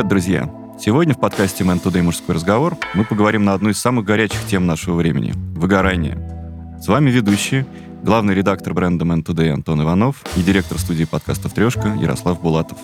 Привет, друзья! Сегодня в подкасте Man Today мужской разговор мы поговорим на одну из самых горячих тем нашего времени – выгорание. С вами ведущие, главный редактор бренда Man Today Антон Иванов и директор студии подкастов «Трешка» Ярослав Булатов.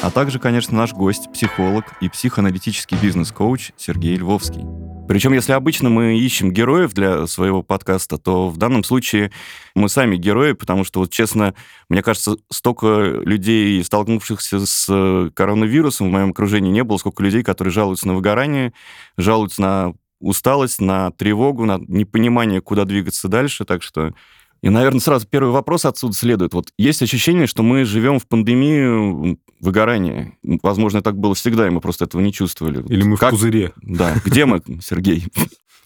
А также, конечно, наш гость, психолог и психоаналитический бизнес-коуч Сергей Львовский. Причем, если обычно мы ищем героев для своего подкаста, то в данном случае мы сами герои, потому что, вот честно, мне кажется, столько людей, столкнувшихся с э, коронавирусом в моем окружении не было, сколько людей, которые жалуются на выгорание, жалуются на усталость, на тревогу, на непонимание, куда двигаться дальше. Так что и, наверное, сразу первый вопрос отсюда следует. Вот есть ощущение, что мы живем в пандемию выгорания. Возможно, так было всегда, и мы просто этого не чувствовали. Или мы как... в пузыре. Да. Где мы, Сергей?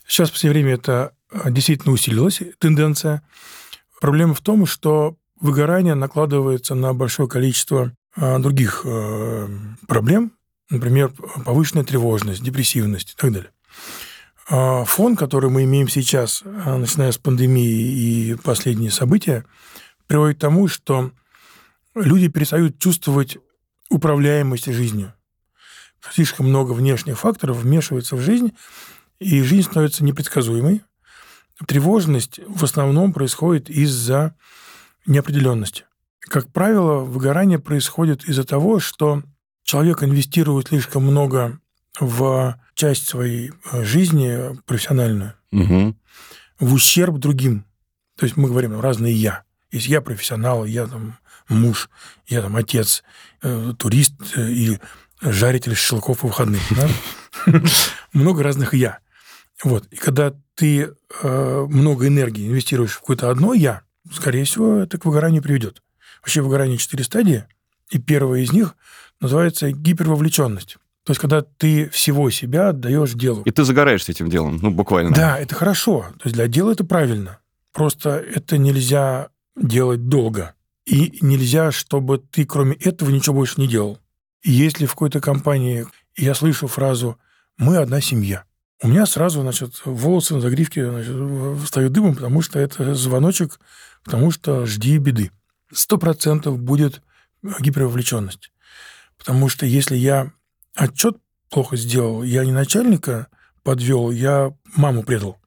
Сейчас в последнее время это а, действительно усилилась тенденция. Проблема в том, что выгорание накладывается на большое количество а, других а, проблем, например, повышенная тревожность, депрессивность и так далее. А, фон, который мы имеем сейчас, а, начиная с пандемии и последние события, приводит к тому, что люди перестают чувствовать управляемость жизнью. Слишком много внешних факторов вмешивается в жизнь, и жизнь становится непредсказуемой. Тревожность в основном происходит из-за неопределенности. Как правило, выгорание происходит из-за того, что человек инвестирует слишком много в часть своей э, жизни профессиональную угу. в ущерб другим. То есть мы говорим разные «я». Есть я профессионал, я там муж, я там отец, э, турист э, и жаритель шашлыков по выходным. Много разных «я». Вот. И когда ты э, много энергии инвестируешь в какое-то одно «я», скорее всего, это к выгоранию приведет. Вообще выгорание четыре стадии, и первая из них называется гипервовлеченность. То есть, когда ты всего себя отдаешь делу. И ты загораешься этим делом, ну, буквально. Да, это хорошо. То есть, для дела это правильно. Просто это нельзя делать долго. И нельзя, чтобы ты кроме этого ничего больше не делал. И если в какой-то компании я слышу фразу «мы одна семья», у меня сразу, значит, волосы на загривке значит, встают дымом, потому что это звоночек, потому что жди беды. Сто процентов будет гипервовлеченность. Потому что если я отчет плохо сделал. Я не начальника подвел, я маму предал.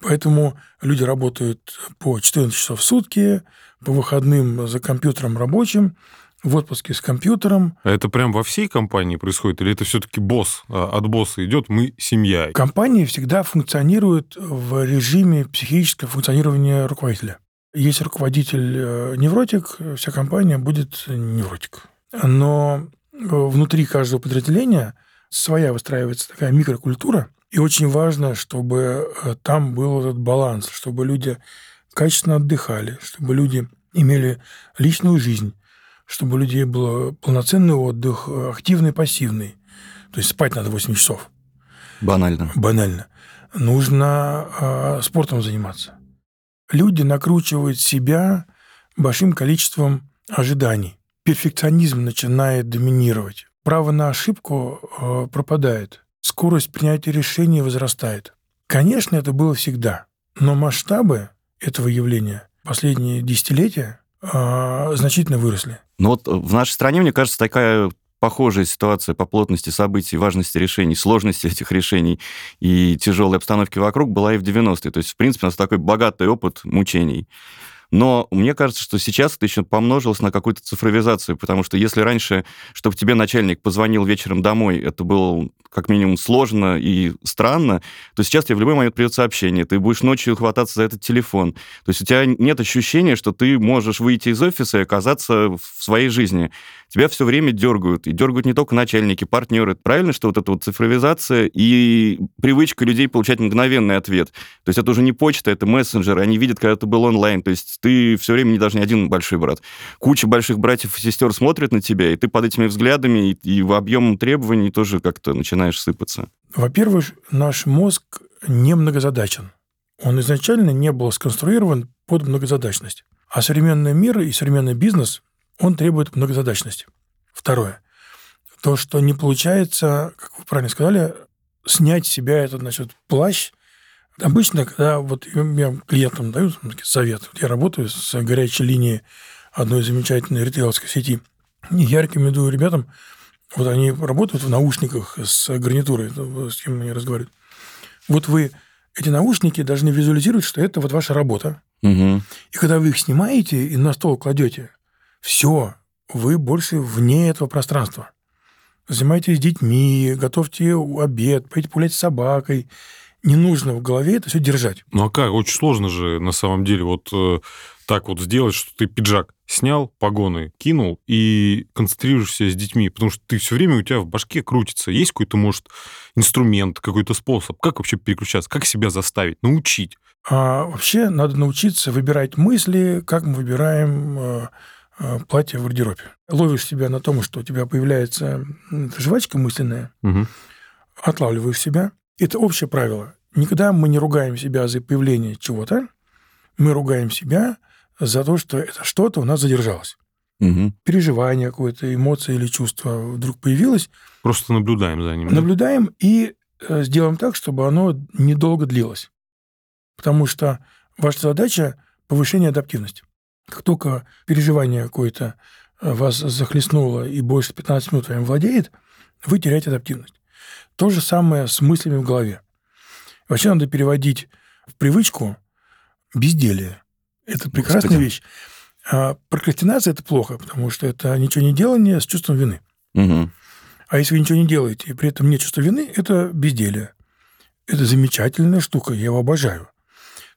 Поэтому люди работают по 14 часов в сутки, по выходным за компьютером рабочим, в отпуске с компьютером. А это прям во всей компании происходит? Или это все-таки босс? А, от босса идет мы семья? Компания всегда функционирует в режиме психического функционирования руководителя. Если руководитель э, невротик, вся компания будет невротик. Но внутри каждого подразделения своя выстраивается такая микрокультура, и очень важно, чтобы э, там был этот баланс, чтобы люди качественно отдыхали, чтобы люди имели личную жизнь, чтобы у людей был полноценный отдых, активный, пассивный. То есть спать надо 8 часов. Банально. Банально. Нужно э, спортом заниматься. Люди накручивают себя большим количеством ожиданий перфекционизм начинает доминировать. Право на ошибку э, пропадает. Скорость принятия решений возрастает. Конечно, это было всегда, но масштабы этого явления последние десятилетия э, значительно выросли. Но вот в нашей стране, мне кажется, такая похожая ситуация по плотности событий, важности решений, сложности этих решений и тяжелой обстановки вокруг была и в 90-е. То есть, в принципе, у нас такой богатый опыт мучений. Но мне кажется, что сейчас это еще помножилось на какую-то цифровизацию, потому что если раньше, чтобы тебе начальник позвонил вечером домой, это было как минимум сложно и странно, то сейчас тебе в любой момент придет сообщение, ты будешь ночью хвататься за этот телефон. То есть у тебя нет ощущения, что ты можешь выйти из офиса и оказаться в своей жизни. Тебя все время дергают. И дергают не только начальники, партнеры. Правильно, что вот эта вот цифровизация и привычка людей получать мгновенный ответ. То есть это уже не почта, это мессенджер, они видят, когда ты был онлайн. То есть ты все время не даже не один большой брат. Куча больших братьев и сестер смотрят на тебя, и ты под этими взглядами и, и в объемом требований тоже как-то начинаешь сыпаться? Во-первых, наш мозг не многозадачен. Он изначально не был сконструирован под многозадачность. А современный мир и современный бизнес, он требует многозадачности. Второе. То, что не получается, как вы правильно сказали, снять с себя этот, значит, плащ. Обычно, когда вот я клиентам даю совет, я работаю с горячей линией одной замечательной ритейловской сети, я рекомендую ребятам Вот они работают в наушниках с гарнитурой, с кем они разговаривают. Вот вы эти наушники должны визуализировать, что это вот ваша работа. Угу. И когда вы их снимаете и на стол кладете, все, вы больше вне этого пространства. Занимайтесь детьми, готовьте обед, пойдите погулять с собакой. Не нужно в голове это все держать. Ну а как? Очень сложно же на самом деле вот э, так вот сделать, что ты пиджак снял, погоны кинул и концентрируешься с детьми, потому что ты все время у тебя в башке крутится. Есть какой-то, может, инструмент, какой-то способ? Как вообще переключаться? Как себя заставить? Научить? А вообще надо научиться выбирать мысли, как мы выбираем э, платье в гардеробе. Ловишь себя на том, что у тебя появляется жвачка мысленная, Угу. отлавливаешь себя. Это общее правило. Никогда мы не ругаем себя за появление чего-то, мы ругаем себя за то, что это что-то у нас задержалось. Угу. Переживание какое-то, эмоция или чувство вдруг появилось, Просто наблюдаем за ним. да? наблюдаем и э, сделаем так, чтобы оно недолго длилось. Потому что ваша задача – повышение адаптивности. Как только переживание какое-то э, вас захлестнуло и больше 15 минут вами владеет, вы теряете адаптивность. То же самое с мыслями в голове. Вообще надо переводить в привычку безделие. Это прекрасная Господи. вещь. А прокрастинация – это плохо, потому что это ничего не делание с чувством вины. Угу. А если вы ничего не делаете, и при этом нет чувства вины, это безделие. Это замечательная штука, я его обожаю.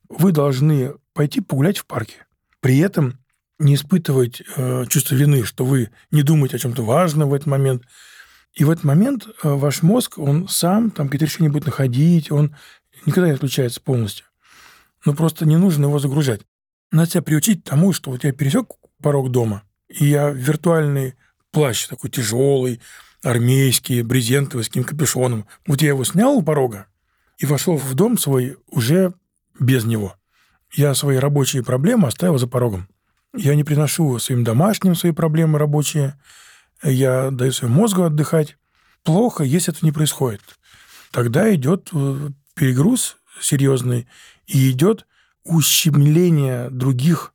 Вы должны пойти погулять в парке. При этом не испытывать э, чувство вины, что вы не думаете о чем-то важном в этот момент. И в этот момент э, ваш мозг, он сам там какие-то решения будет находить, он никогда не отключается полностью. Но просто не нужно его загружать. Надо себя приучить тому, что вот я пересек порог дома, и я виртуальный плащ такой тяжелый, армейский, брезентовый, с каким капюшоном. Вот я его снял у порога и вошел в дом свой уже без него. Я свои рабочие проблемы оставил за порогом. Я не приношу своим домашним свои проблемы рабочие. Я даю своему мозгу отдыхать. Плохо, если это не происходит. Тогда идет э, перегруз серьезный и идет ущемление других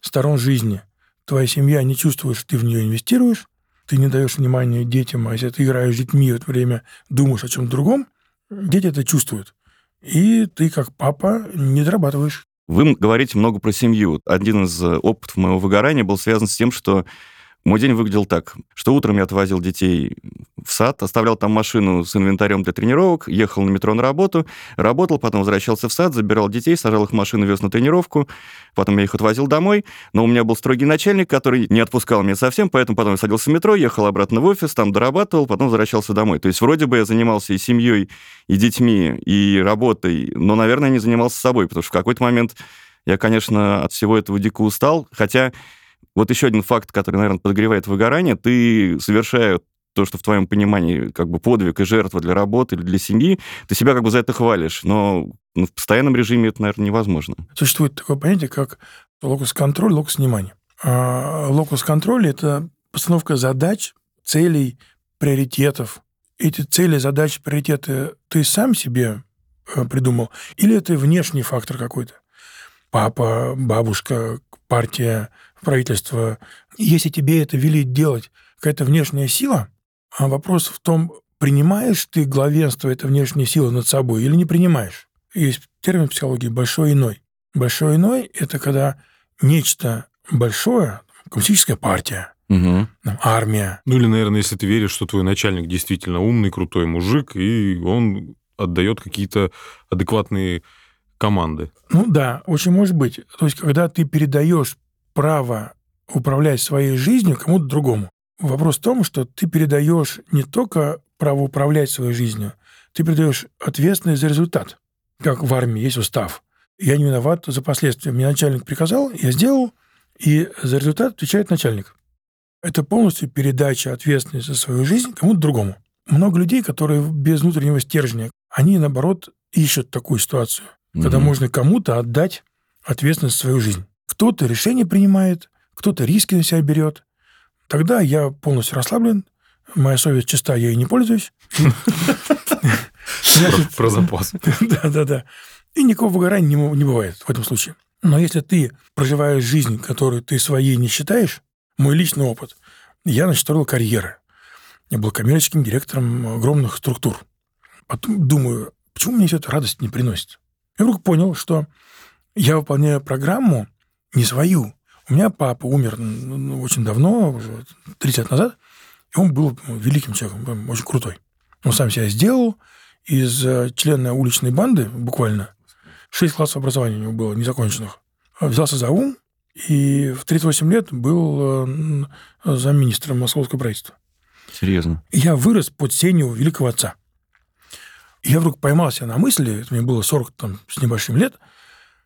сторон жизни. Твоя семья не чувствует, что ты в нее инвестируешь, ты не даешь внимания детям, а если ты играешь с детьми в это время, думаешь о чем-то другом, дети это чувствуют. И ты, как папа, не дорабатываешь. Вы говорите много про семью. Один из э, опытов моего выгорания был связан с тем, что мой день выглядел так, что утром я отвозил детей в сад, оставлял там машину с инвентарем для тренировок, ехал на метро на работу, работал, потом возвращался в сад, забирал детей, сажал их в машину, вез на тренировку, потом я их отвозил домой, но у меня был строгий начальник, который не отпускал меня совсем, поэтому потом я садился в метро, ехал обратно в офис, там дорабатывал, потом возвращался домой. То есть вроде бы я занимался и семьей, и детьми, и работой, но, наверное, не занимался собой, потому что в какой-то момент я, конечно, от всего этого дико устал, хотя вот еще один факт, который, наверное, подогревает выгорание, ты, совершая то, что в твоем понимании как бы подвиг и жертва для работы или для семьи, ты себя как бы за это хвалишь, но ну, в постоянном режиме это, наверное, невозможно. Существует такое понятие, как локус-контроль, локус-внимание. А локус-контроль – это постановка задач, целей, приоритетов. Эти цели, задачи, приоритеты ты сам себе э, придумал, или это внешний фактор какой-то? Папа, бабушка, партия, правительство. Если тебе это велит делать какая-то внешняя сила, а вопрос в том, принимаешь ты главенство этой внешней силы над собой или не принимаешь. Есть термин в психологии «большой иной». Большой иной – это когда нечто большое, коммунистическая партия, Угу. там, армия, Ну или, наверное, если ты веришь, что твой начальник действительно умный, крутой мужик, и он отдает какие-то адекватные команды. Ну да, очень может быть. То есть, когда ты передаешь право управлять своей жизнью кому-то другому. Вопрос в том, что ты передаешь не только право управлять своей жизнью, ты передаешь ответственность за результат. Как в армии есть устав. Я не виноват за последствия. Мне начальник приказал, я сделал, и за результат отвечает начальник. Это полностью передача ответственности за свою жизнь кому-то другому. Много людей, которые без внутреннего стержня, они, наоборот, ищут такую ситуацию когда Мгм. можно кому-то отдать ответственность за свою жизнь. Кто-то решение принимает, кто-то риски на себя берет. Тогда я полностью расслаблен, моя совесть чиста, я ей не пользуюсь. Про, запас. Да-да-да. И никакого выгорания не бывает в этом случае. Но если ты проживаешь жизнь, которую ты своей не считаешь, мой личный опыт, я, значит, строил карьеры. Я был коммерческим директором огромных структур. Потом думаю, почему мне все это радость не приносит? Я вдруг понял, что я выполняю программу не свою. У меня папа умер ну, очень давно, уже 30 лет назад, и он был великим человеком, очень крутой. Он сам себя сделал из э, члена уличной банды, буквально, шесть классов образования у него было, незаконченных. Взялся за ум, и в 38 лет был э, замминистром московского правительства. Серьезно? Я вырос под сенью великого отца. Я вдруг поймался на мысли, мне было 40 там, с небольшим лет,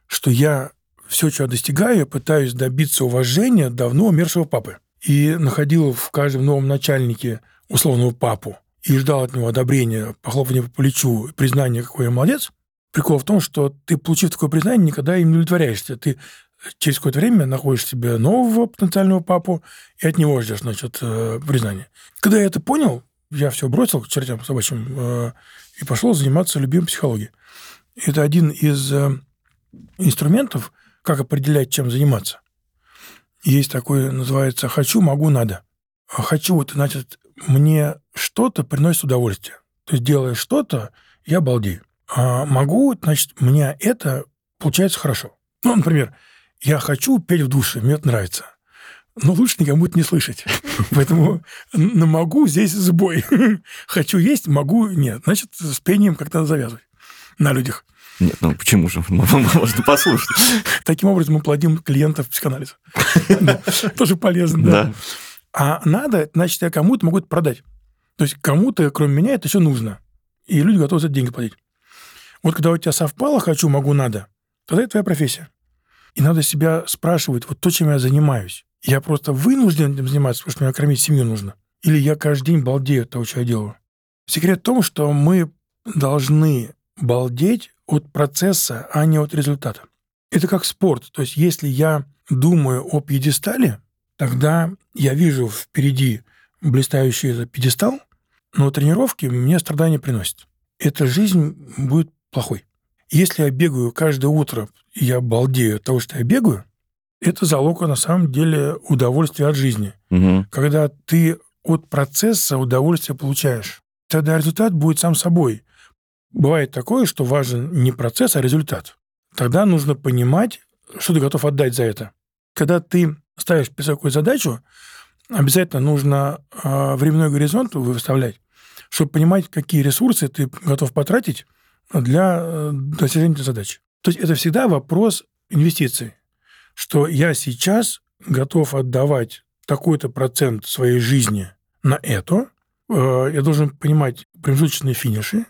что я все, что я достигаю, пытаюсь добиться уважения давно умершего папы. И находил в каждом новом начальнике условного папу и ждал от него одобрения, похлопывания по плечу, признания, какой я молодец. Прикол в том, что ты, получив такое признание, никогда им не удовлетворяешься. Ты через какое-то время находишь себе нового потенциального папу и от него ждешь, значит, э, признания. Когда я это понял, я все бросил к чертям собачьим э, и пошел заниматься любимой психологией. Это один из э, инструментов, как определять, чем заниматься. Есть такой, называется «хочу, могу, надо». А «Хочу» — это значит, мне что-то приносит удовольствие. То есть, делая что-то, я балдею. А «могу» — значит, мне это получается хорошо. Ну, например, я хочу петь в душе, мне это нравится. Но лучше никому это не слышать. Поэтому на могу здесь сбой. Хочу есть, могу нет. Значит, с пением как-то завязывать на людях. Нет, ну почему же? Можно послушать. Таким образом мы плодим клиентов психоанализа. Тоже полезно, да. А надо, значит, я кому-то могу это продать. То есть кому-то, кроме меня, это все нужно. И люди готовы за это деньги платить. Вот когда у тебя совпало «хочу, могу, надо», тогда это твоя профессия. И надо себя спрашивать, вот то, чем я занимаюсь, я просто вынужден этим заниматься, потому что мне кормить семью нужно. Или я каждый день балдею от того, что я делаю. Секрет в том, что мы должны балдеть от процесса, а не от результата. Это как спорт. То есть если я думаю о пьедестале, тогда я вижу впереди блистающий пьедестал, но тренировки мне страдания приносят. Эта жизнь будет плохой. Если я бегаю каждое утро, и я балдею от того, что я бегаю, это залог, на самом деле, удовольствия от жизни. Угу. Когда ты от процесса удовольствие получаешь, тогда результат будет сам собой. Бывает такое, что важен не процесс, а результат. Тогда нужно понимать, что ты готов отдать за это. Когда ты ставишь высокую задачу, обязательно нужно э, временной горизонт выставлять, чтобы понимать, какие ресурсы ты готов потратить для э, достижения этой задачи. То есть это всегда вопрос инвестиций, что я сейчас готов отдавать такой-то процент своей жизни на это, э, я должен понимать промежуточные финиши,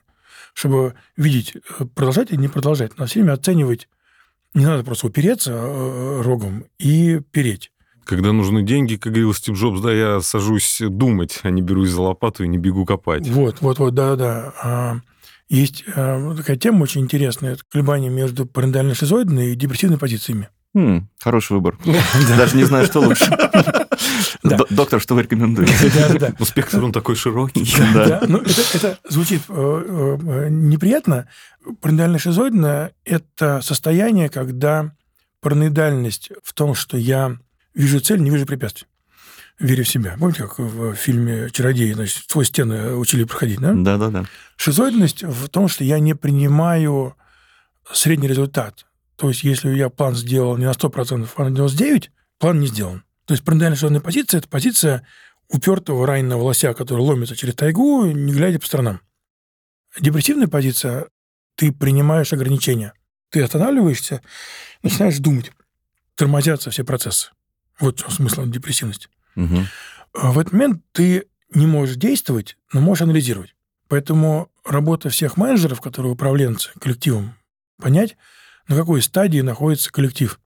чтобы видеть, э, продолжать или не продолжать. На все время оценивать. Не надо просто упереться рогом и переть. Когда нужны деньги, как говорил Стив Джобс, да, я сажусь думать, а не берусь за лопату и не бегу копать. Вот, вот, вот, да-да. А, есть э, такая тема очень интересная, это колебание между параноидально-шизоидной и депрессивной позициями. М, хороший выбор. Даже не знаю, что лучше. Доктор, что вы рекомендуете? Ну, спектр, он такой широкий. Ну, это звучит э, э, неприятно. Параноидально-шизоидная – это состояние, когда параноидальность в том, что я вижу цель, не вижу препятствий вере в себя. Помните, как в фильме «Чародеи», значит, твой стены учили проходить, да? Да-да-да. Шизоидность в том, что я не принимаю средний результат. То есть, если я план сделал не на 100%, а на 99%, план не сделан. То есть, шизоидная позиция – это позиция упертого раненого лося, который ломится через тайгу, не глядя по сторонам. Депрессивная позиция – ты принимаешь ограничения. Ты останавливаешься, начинаешь думать. Тормозятся все процессы. Вот смысл депрессивности. Угу. В этот момент ты не можешь действовать, но можешь анализировать. Поэтому работа всех менеджеров, которые управленцы коллективом, понять, на какой стадии находится коллектив.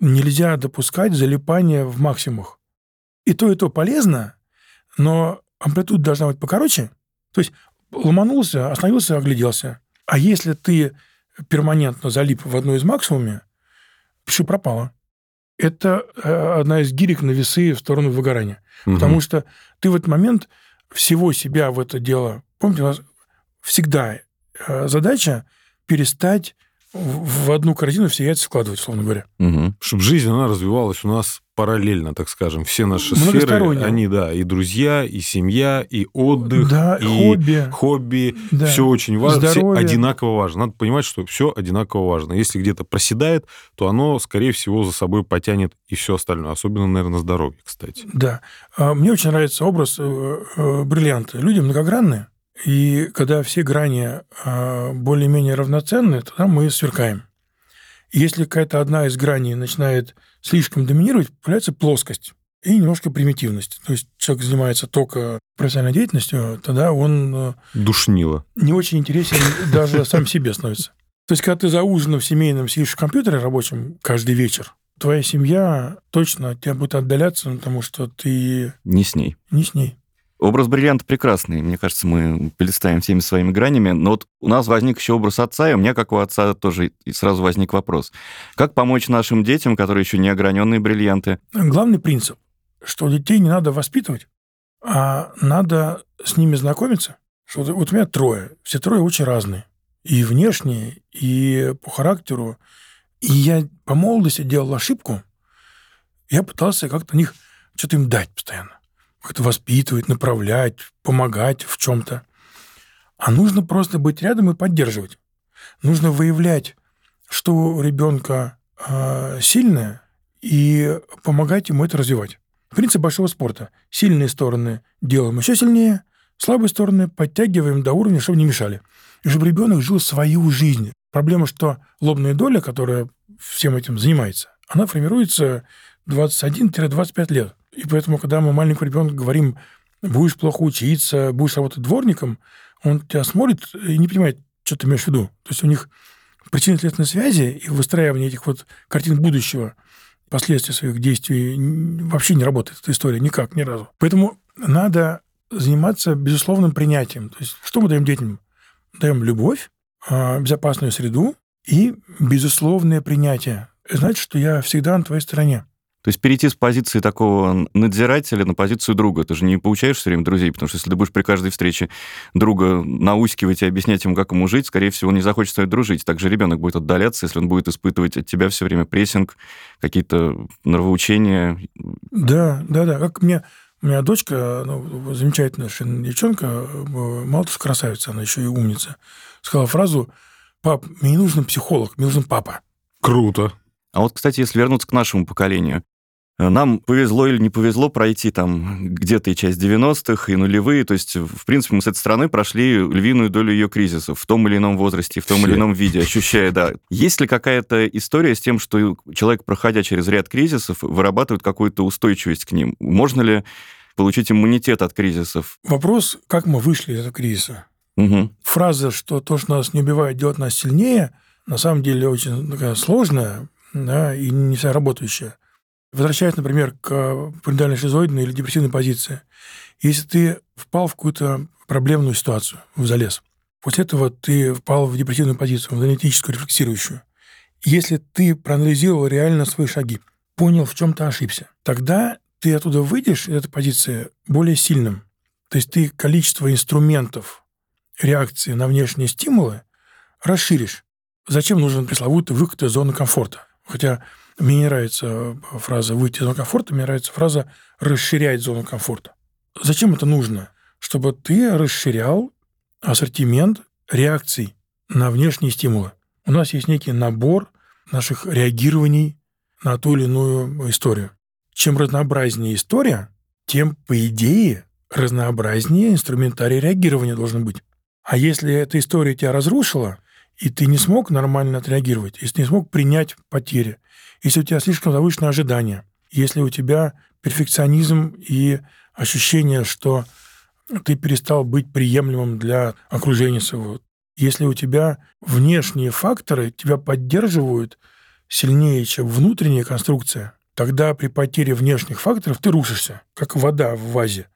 Нельзя допускать залипания в максимумах. И то, и то полезно, но амплитуда должна быть покороче. То есть ломанулся, остановился, огляделся. А если ты перманентно залип в одной из максимуме, пиши пропало это э, одна из гирек на весы в сторону выгорания. Угу. Потому что ты в этот момент всего себя в это дело... Помните, у нас всегда э, задача перестать в одну корзину все яйца складывать, условно говоря. Угу. Чтобы жизнь, она развивалась у нас параллельно, так скажем. Все наши сферы, они, да, и друзья, и семья, и отдых, да, и хобби. хобби. Да. Все очень важно, Здоровье. все одинаково важно. Надо понимать, что все одинаково важно. Если где-то проседает, то оно, скорее всего, за собой потянет и все остальное. Особенно, наверное, здоровье, кстати. Да. А Мне очень нравится образ э, э, бриллианта. Люди многогранные, и когда все грани э, более-менее равноценны, тогда мы сверкаем. И Если какая-то одна из граней начинает слишком доминировать, появляется плоскость и немножко примитивность. То есть человек занимается только профессиональной деятельностью, тогда он э, Душнило. не очень интересен даже сам себе становится. То есть, когда ты за ужином семейным сидишь в компьютере рабочем каждый вечер, твоя семья точно от тебя будет отдаляться, потому что ты Не с ней. не с ней. Образ бриллианта прекрасный. Мне кажется, мы перестаем всеми своими гранями. Но вот у нас возник еще образ отца, и у меня, как у отца, тоже и сразу возник вопрос. Как помочь нашим детям, которые еще не ограненные бриллианты? Главный принцип, что детей не надо воспитывать, а надо с ними знакомиться. Что вот у меня трое, все трое очень разные. И внешне, и по характеру. И я по молодости делал ошибку. Я пытался как-то них что-то им дать постоянно. Как-то воспитывать, направлять, помогать в чем-то. А нужно просто быть рядом и поддерживать. Нужно выявлять, что у ребенка э, сильное, и помогать ему это развивать. Принцип большого спорта. Сильные стороны делаем еще сильнее, слабые стороны подтягиваем до уровня, чтобы не мешали. И чтобы ребенок жил свою жизнь. Проблема, что лобная доля, которая всем этим занимается, она формируется 21-25 лет. И поэтому, когда мы маленькому ребенку говорим, будешь плохо учиться, будешь работать дворником, он тебя смотрит и не понимает, что ты имеешь в виду. То есть у них причинно-следственной связи и выстраивание этих вот картин будущего, последствий своих действий вообще не работает эта история никак, ни разу. Поэтому надо заниматься безусловным принятием. То есть что мы даем детям? Даем любовь, а, безопасную среду и безусловное принятие. Значит, что я всегда на твоей стороне. То есть перейти с позиции такого надзирателя на позицию друга. Ты же не получаешь все время друзей, потому что если ты будешь при каждой встрече друга наускивать и объяснять ему, как ему жить, скорее всего, он не захочет с тобой дружить. Также ребенок будет отдаляться, если он будет испытывать от тебя все время прессинг, какие-то нравоучения. Да, да, да. Как мне у меня дочка, ну, замечательная совершенно девчонка, э, мало того, что красавица, она еще и умница, сказала фразу «Пап, мне не нужен психолог, мне нужен папа». Круто. А вот, кстати, если вернуться к нашему поколению, э, нам повезло или не повезло пройти там где-то и часть 90-х, и нулевые. То есть, в принципе, мы с этой страны прошли львиную долю ее кризисов в том или ином возрасте, в том или Все. ином виде, ощущая, да. Есть ли какая-то история с тем, что человек, проходя через ряд кризисов, вырабатывает какую-то устойчивость к ним? Можно ли получить иммунитет от кризисов? Вопрос, как мы вышли из этого кризиса. Угу. Фраза, что то, что нас не убивает, делает нас сильнее, на самом деле очень такая сложная да, и не вся работающая. Возвращаясь, например, к параноидальной шизоидной или депрессивной позиции. Если ты впал в какую-то проблемную ситуацию, в залез, после этого ты впал в депрессивную позицию, в аналитическую, рефлексирующую. Если ты проанализировал реально свои шаги, понял, в чем ты ошибся, тогда ты оттуда выйдешь из этой позиции более сильным. То есть ты количество инструментов реакции на внешние стимулы расширишь. Зачем нужен пресловутый выход из зоны комфорта? Хотя мне не нравится фраза «выйти из зоны комфорта», мне нравится фраза «расширять зону комфорта». Зачем это нужно? Чтобы ты расширял ассортимент реакций на внешние стимулы. У нас есть некий набор наших реагирований на ту или иную историю. Чем разнообразнее история, тем, по идее, разнообразнее инструментарий реагирования должен быть. А если эта история тебя разрушила, и ты не смог нормально отреагировать, если ты не смог принять потери, если у тебя слишком завышенные ожидания, если у тебя перфекционизм и ощущение, что ты перестал быть приемлемым для окружения своего, если у тебя внешние факторы тебя поддерживают сильнее, чем внутренняя конструкция, тогда при потере внешних факторов ты рушишься, как вода в вазе.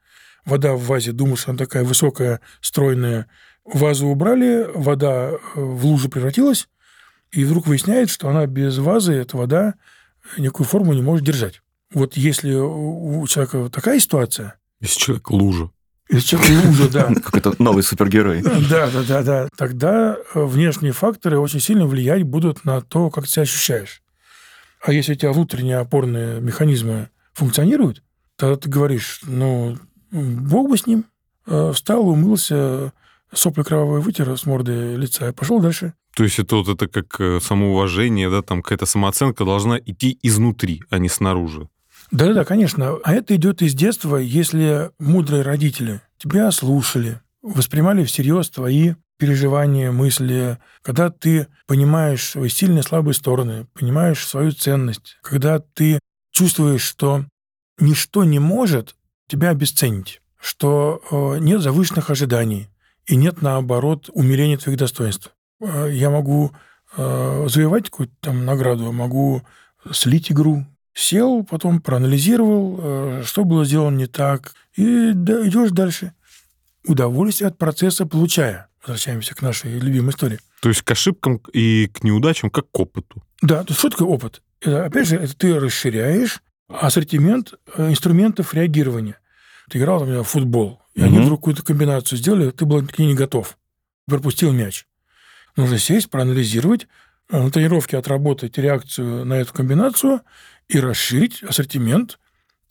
Вода в вазе, думаешь, она такая высокая, стройная. Вазу убрали, вода э, в лужу превратилась, и вдруг выясняется, что она без вазы, эта вода, никакую форму не может держать. Вот если у человека такая ситуация, Если человек лужа. Из человека луза, да. Какой-то новый супергерой. Да, да, да, да. Тогда э, внешние факторы очень сильно влиять будут на то, как ты себя ощущаешь. А если у тебя внутренние опорные механизмы функционируют, тогда ты говоришь, ну, бог бы с ним. Э, встал, умылся, сопли кровавые вытер с морды лица и пошел дальше. То есть это вот это как э, самоуважение, да, там какая-то самооценка должна идти изнутри, а не снаружи. Да-да, конечно. А это идет из детства, если мудрые родители тебя слушали, воспринимали всерьез твои переживания, мысли, когда ты понимаешь свои сильные и слабые стороны, понимаешь свою ценность, когда ты чувствуешь, что ничто не может тебя обесценить, что э, нет завышенных ожиданий и нет, наоборот, умерения твоих достоинств. Э, я могу э, завоевать какую-то там награду, могу слить игру, Сел, потом проанализировал, э, что было сделано не так, и идешь дальше. Удовольствие от процесса получая. Возвращаемся к нашей любимой истории. То есть к ошибкам и к неудачам как к опыту. Да, то есть что такое опыт? Это, опять же, это ты расширяешь ассортимент инструментов реагирования. Ты играл, например, в футбол, и угу. они вдруг какую-то комбинацию сделали, ты был к ней не готов. Пропустил мяч. Нужно сесть, проанализировать, э, на тренировке отработать реакцию на эту комбинацию – и расширить ассортимент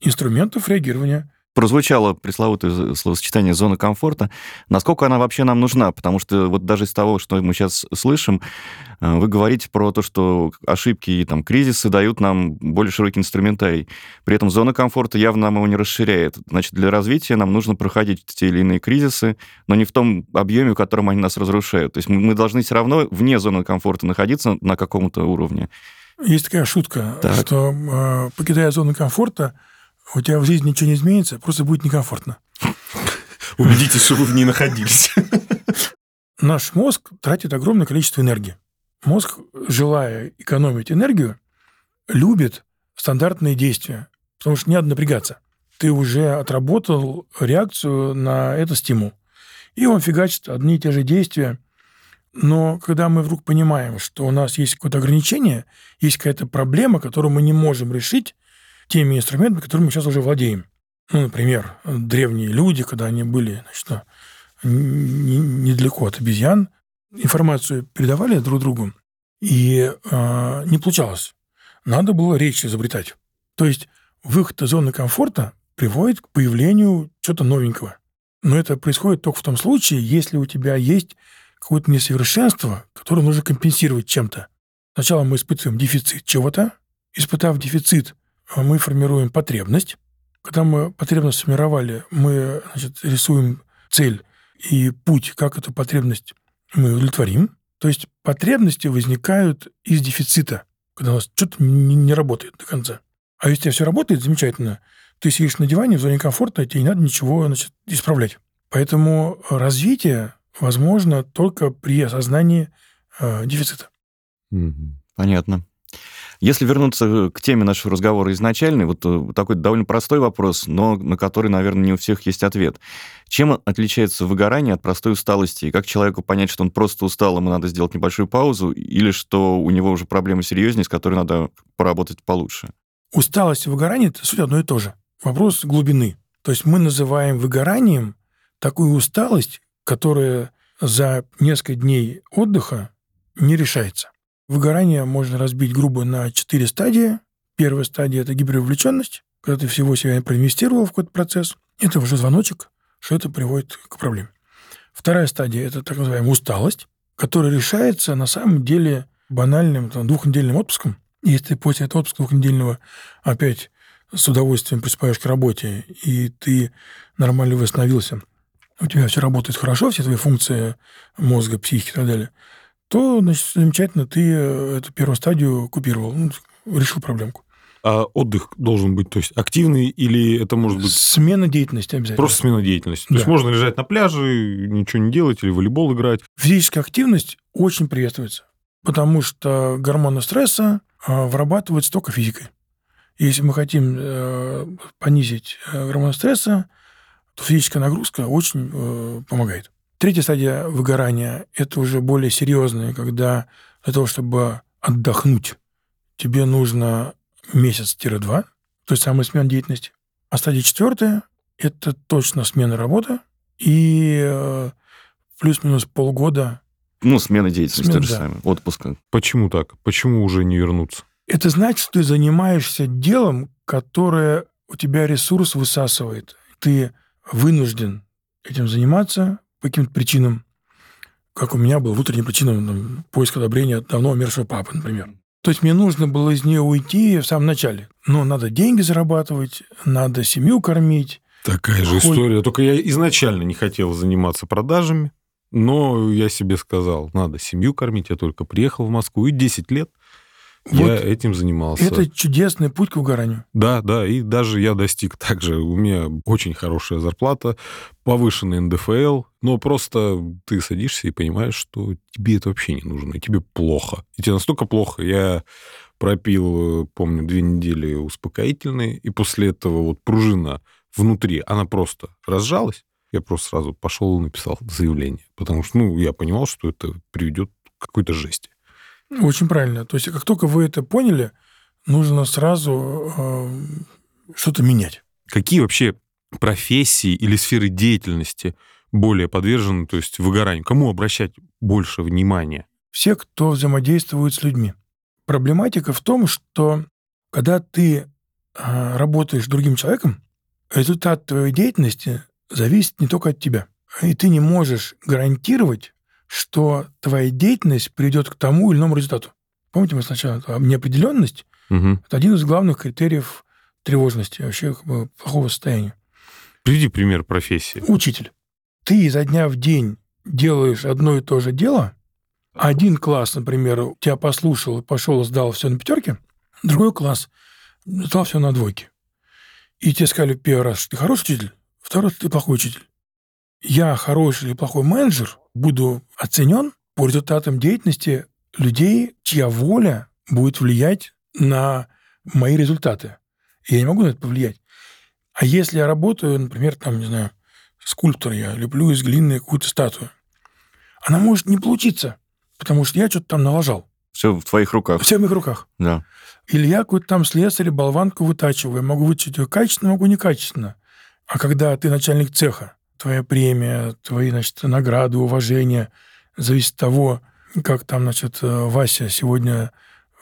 инструментов реагирования прозвучало пресловутое словосочетание «зона комфорта». Насколько она вообще нам нужна? Потому что вот даже из того, что мы сейчас слышим, э, вы говорите про то, что ошибки и там, кризисы дают нам более широкий инструментарий. При этом зона комфорта явно нам его не расширяет. Значит, для развития нам нужно проходить те или иные кризисы, но не в том объеме, в котором они нас разрушают. То есть мы должны все равно вне зоны комфорта находиться на каком-то уровне. Есть такая шутка, так. что э, покидая зону комфорта, у тебя в жизни ничего не изменится, просто будет некомфортно. Убедитесь, что вы в ней находились. Наш мозг тратит огромное количество энергии. Мозг, желая экономить энергию, любит стандартные действия, потому что не надо напрягаться. Ты уже отработал реакцию на этот стимул. И он фигачит одни и те же действия – но когда мы вдруг понимаем, что у нас есть какое-то ограничение, есть какая-то проблема, которую мы не можем решить теми инструментами, которыми мы сейчас уже владеем. Ну, например, древние люди, когда они были значит, недалеко от обезьян, информацию передавали друг другу, и э, не получалось. Надо было речь изобретать. То есть выход из зоны комфорта приводит к появлению чего-то новенького. Но это происходит только в том случае, если у тебя есть какое-то несовершенство, которое нужно компенсировать чем-то. Сначала мы испытываем дефицит чего-то. Испытав дефицит, мы формируем потребность. Когда мы потребность сформировали, мы значит, рисуем цель и путь, как эту потребность мы удовлетворим. То есть потребности возникают из дефицита, когда у нас что-то не, не работает до конца. А если у тебя все работает, замечательно. Ты сидишь на диване в зоне комфорта, тебе не надо ничего значит, исправлять. Поэтому развитие возможно только при осознании э, дефицита. Понятно. Если вернуться к теме нашего разговора изначальной, вот э, такой довольно простой вопрос, но на который, наверное, не у всех есть ответ. Чем отличается выгорание от простой усталости? И как человеку понять, что он просто устал, ему надо сделать небольшую паузу, или что у него уже проблемы серьезнее, с которой надо поработать получше? Усталость и выгорание – это суть одно и то же. Вопрос глубины. То есть мы называем выгоранием такую усталость, которое за несколько дней отдыха не решается. Выгорание можно разбить грубо на четыре стадии. Первая стадия – это гипервовлеченность, когда ты всего себя проинвестировал в какой-то процесс. Это уже звоночек, что это приводит к проблеме. Вторая стадия – это так называемая усталость, которая решается на самом деле банальным там, двухнедельным отпуском. Если ты после этого отпуска двухнедельного опять с удовольствием приступаешь к работе, и ты нормально восстановился – у тебя все работает хорошо, все твои функции мозга, психики и так далее, то, значит, замечательно, ты э, эту первую стадию купировал, ну, решил проблемку. А отдых должен быть, то есть активный или это может быть... Смена деятельности обязательно. Просто смена деятельности. Да. То есть можно лежать на пляже, ничего не делать или волейбол играть. Физическая активность очень приветствуется, потому что гормоны стресса а, вырабатываются только физикой. Если мы хотим э, понизить э, гормоны стресса, то физическая нагрузка очень э, помогает. Третья стадия выгорания – это уже более серьезная, когда для того, чтобы отдохнуть, тебе нужно месяц-два, то есть самая смена деятельности. А стадия четвертая – это точно смена работы и э, плюс-минус полгода. Ну, смена деятельности, Смена, то же да. самое, отпуска. Почему так? Почему уже не вернуться? Это значит, что ты занимаешься делом, которое у тебя ресурс высасывает. Ты вынужден этим заниматься по каким-то причинам, как у меня был внутренней причиной там, поиск одобрения давно умершего папы, например. То есть мне нужно было из нее уйти в самом начале. Но надо деньги зарабатывать, надо семью кормить. Такая же Ой. история. Только я изначально не хотел заниматься продажами, но я себе сказал, надо семью кормить. Я только приехал в Москву, и 10 лет я Вот этим занимался. это чудесный путь к выгоранию. Да, да, и даже я достиг также. У меня очень хорошая зарплата, повышенный НДФЛ, но просто ты садишься и понимаешь, что тебе это вообще не нужно, и тебе плохо. И тебе настолько плохо, я пропил, помню, две недели успокоительные, и после этого вот пружина внутри, она просто разжалась. Я просто сразу пошел и написал заявление, потому что, ну, я понимал, что это приведет к какой-то жести. Очень правильно. То есть как только вы это поняли, нужно сразу э, что-то менять. Какие вообще профессии или сферы деятельности более подвержены, то есть выгоранию? Кому обращать больше внимания? Все, кто взаимодействует с людьми. Проблематика в том, что когда ты э, работаешь с другим человеком, результат твоей деятельности зависит не только от тебя. И ты не можешь гарантировать, что твоя деятельность приведет к тому или иному результату. Помните, мы сначала неопределенность Угу. это один из главных критериев тревожности, вообще как бы, плохого состояния. Приведи пример профессии. Учитель. Ты изо дня в день делаешь одно и то же дело. Один класс, например, тебя послушал, пошел, сдал все на пятерке. Другой класс сдал все на двойке. И тебе сказали первый раз, что ты хороший учитель, второй раз, что ты плохой учитель. Я хороший или плохой менеджер буду оценен по результатам деятельности людей, чья воля будет влиять на мои результаты. Я не могу на это повлиять. А если я работаю, например, там, не знаю, скульптор, я леплю из глины какую-то статую, она может не получиться, потому что я что-то там налажал. Все в твоих руках. Все в моих руках. Да. Или я какой-то там слесарь, болванку вытачиваю. Могу вытащить ее качественно, могу некачественно. А когда ты начальник цеха, твоя премия, твои, значит, награды, уважения зависит от того, как там, значит, э, Вася сегодня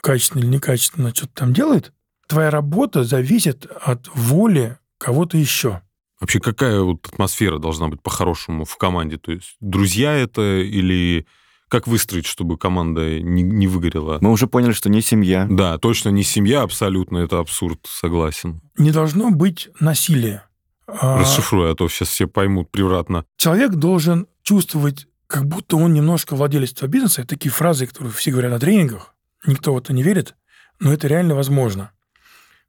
качественно или некачественно что-то там делает. Твоя работа зависит от воли кого-то еще. Вообще, какая вот атмосфера должна быть по-хорошему в команде? То есть друзья это или как выстроить, чтобы команда не, не выгорела? Мы уже поняли, что не семья. Да, точно не семья, абсолютно, это абсурд, согласен. Не должно быть насилия. А, Расшифруй, а то сейчас все поймут превратно. Человек должен чувствовать, как будто он немножко владелец этого бизнеса. Это такие фразы, которые все говорят на тренингах. Никто в это не верит, но это реально возможно.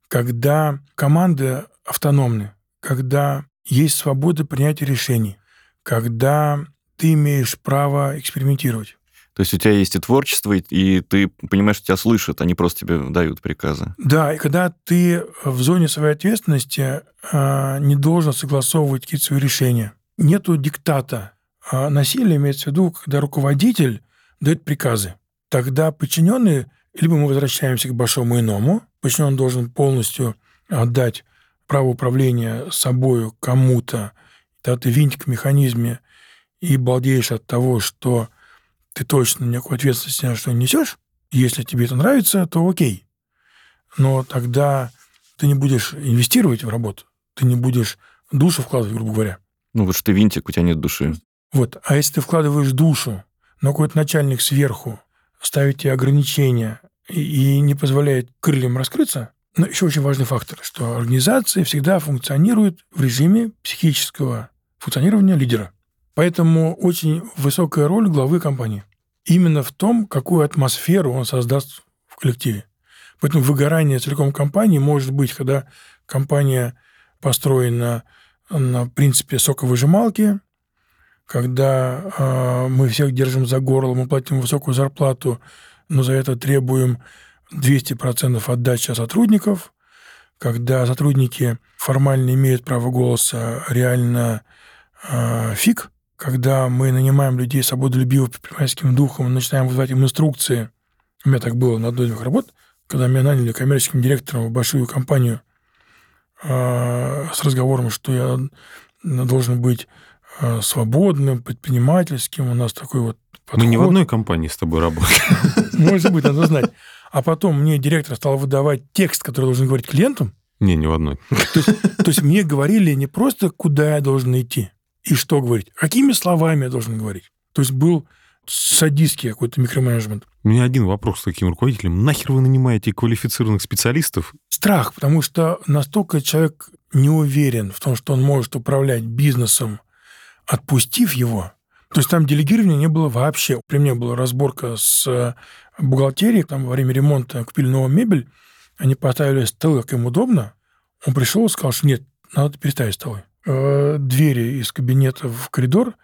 Когда команды автономны, когда есть свобода принятия решений, когда ты имеешь право экспериментировать. То есть у тебя есть и творчество, и, ты понимаешь, что тебя слышат, они просто тебе дают приказы. Да, и когда ты в зоне своей ответственности а, не должен согласовывать какие-то свои решения. Нету диктата. А насилие имеется в виду, когда руководитель дает приказы. Тогда подчиненные, либо мы возвращаемся к большому иному, подчиненный должен полностью отдать право управления собою кому-то, тогда ты винтик в механизме и балдеешь от того, что ты точно никакой ответственности на что не несешь. Если тебе это нравится, то окей. Но тогда ты не будешь инвестировать в работу, ты не будешь душу вкладывать, грубо говоря. Ну вот что ты винтик, у тебя нет души. Вот. А если ты вкладываешь душу, но какой-то начальник сверху ставит тебе ограничения и, и не позволяет крыльям раскрыться, но еще очень важный фактор, что организация всегда функционирует в режиме психического функционирования лидера. Поэтому очень высокая роль главы компании. Именно в том, какую атмосферу он создаст в коллективе. Поэтому выгорание целиком компании может быть, когда компания построена на принципе соковыжималки, когда э, мы всех держим за горло, мы платим высокую зарплату, но за это требуем 200% отдачи сотрудников, когда сотрудники формально имеют право голоса, реально э, фиг, когда мы нанимаем людей свободолюбивых предпринимательским духом, начинаем выдавать им инструкции. У меня так было на одной из моих работ, когда меня наняли коммерческим директором в большую компанию э, с разговором, что я должен быть э, свободным, предпринимательским. У нас такой вот подход. Мы не в одной компании с тобой работаем. Может быть, надо знать. А потом мне директор стал выдавать текст, который должен говорить клиентам. Не, не в одной. То есть, то есть мне говорили не просто, куда я должен идти и что говорить, какими словами я должен говорить. То есть был садистский какой-то микроменеджмент. У меня один вопрос с таким руководителем. Нахер вы нанимаете квалифицированных специалистов? Страх, потому что настолько человек не уверен в том, что он может управлять бизнесом, отпустив его. То есть там делегирования не было вообще. При мне была разборка с э, бухгалтерией, там во время ремонта купили новую мебель, они поставили столы, как им удобно. Он пришел и сказал, что нет, надо переставить столы. Э, двери из кабинета в коридор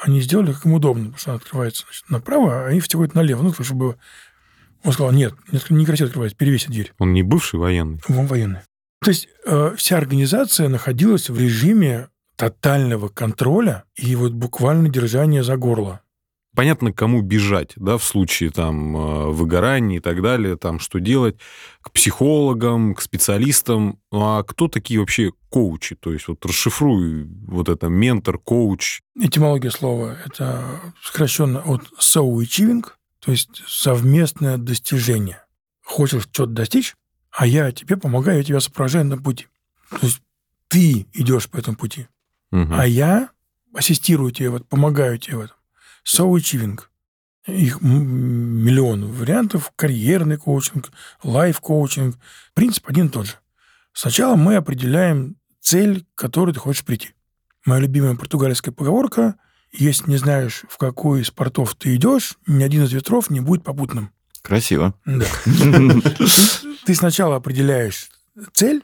они сделали, как им удобно, потому что она открывается значит, направо, а они втягивают налево, ну, чтобы... Он сказал, нет, некрасиво открывается, перевесить дверь. Он не бывший военный? Он военный. То есть э, вся организация находилась в режиме тотального контроля и вот буквально держания за горло. Понятно, кому бежать, да, в случае там э, выгорания и так далее, там что делать, к психологам, к специалистам. Ну, а кто такие вообще коучи? То есть вот расшифруй вот это ментор, коуч. Этимология слова – это сокращенно от so-achieving, то есть совместное достижение. Хочешь что-то достичь, а я тебе помогаю, я тебя сопровождаю на пути. То есть ты идешь по этому пути, угу. а я ассистирую тебе, вот, помогаю тебе в этом. So-achieving. Их миллион вариантов. Карьерный коучинг, лайф-коучинг. Принцип один и тот же. Сначала мы определяем цель, к которой ты хочешь прийти. Моя любимая португальская поговорка «Если не знаешь, в какой из портов ты идешь, ни один из ветров не будет попутным». Красиво. Да. Ты сначала определяешь цель,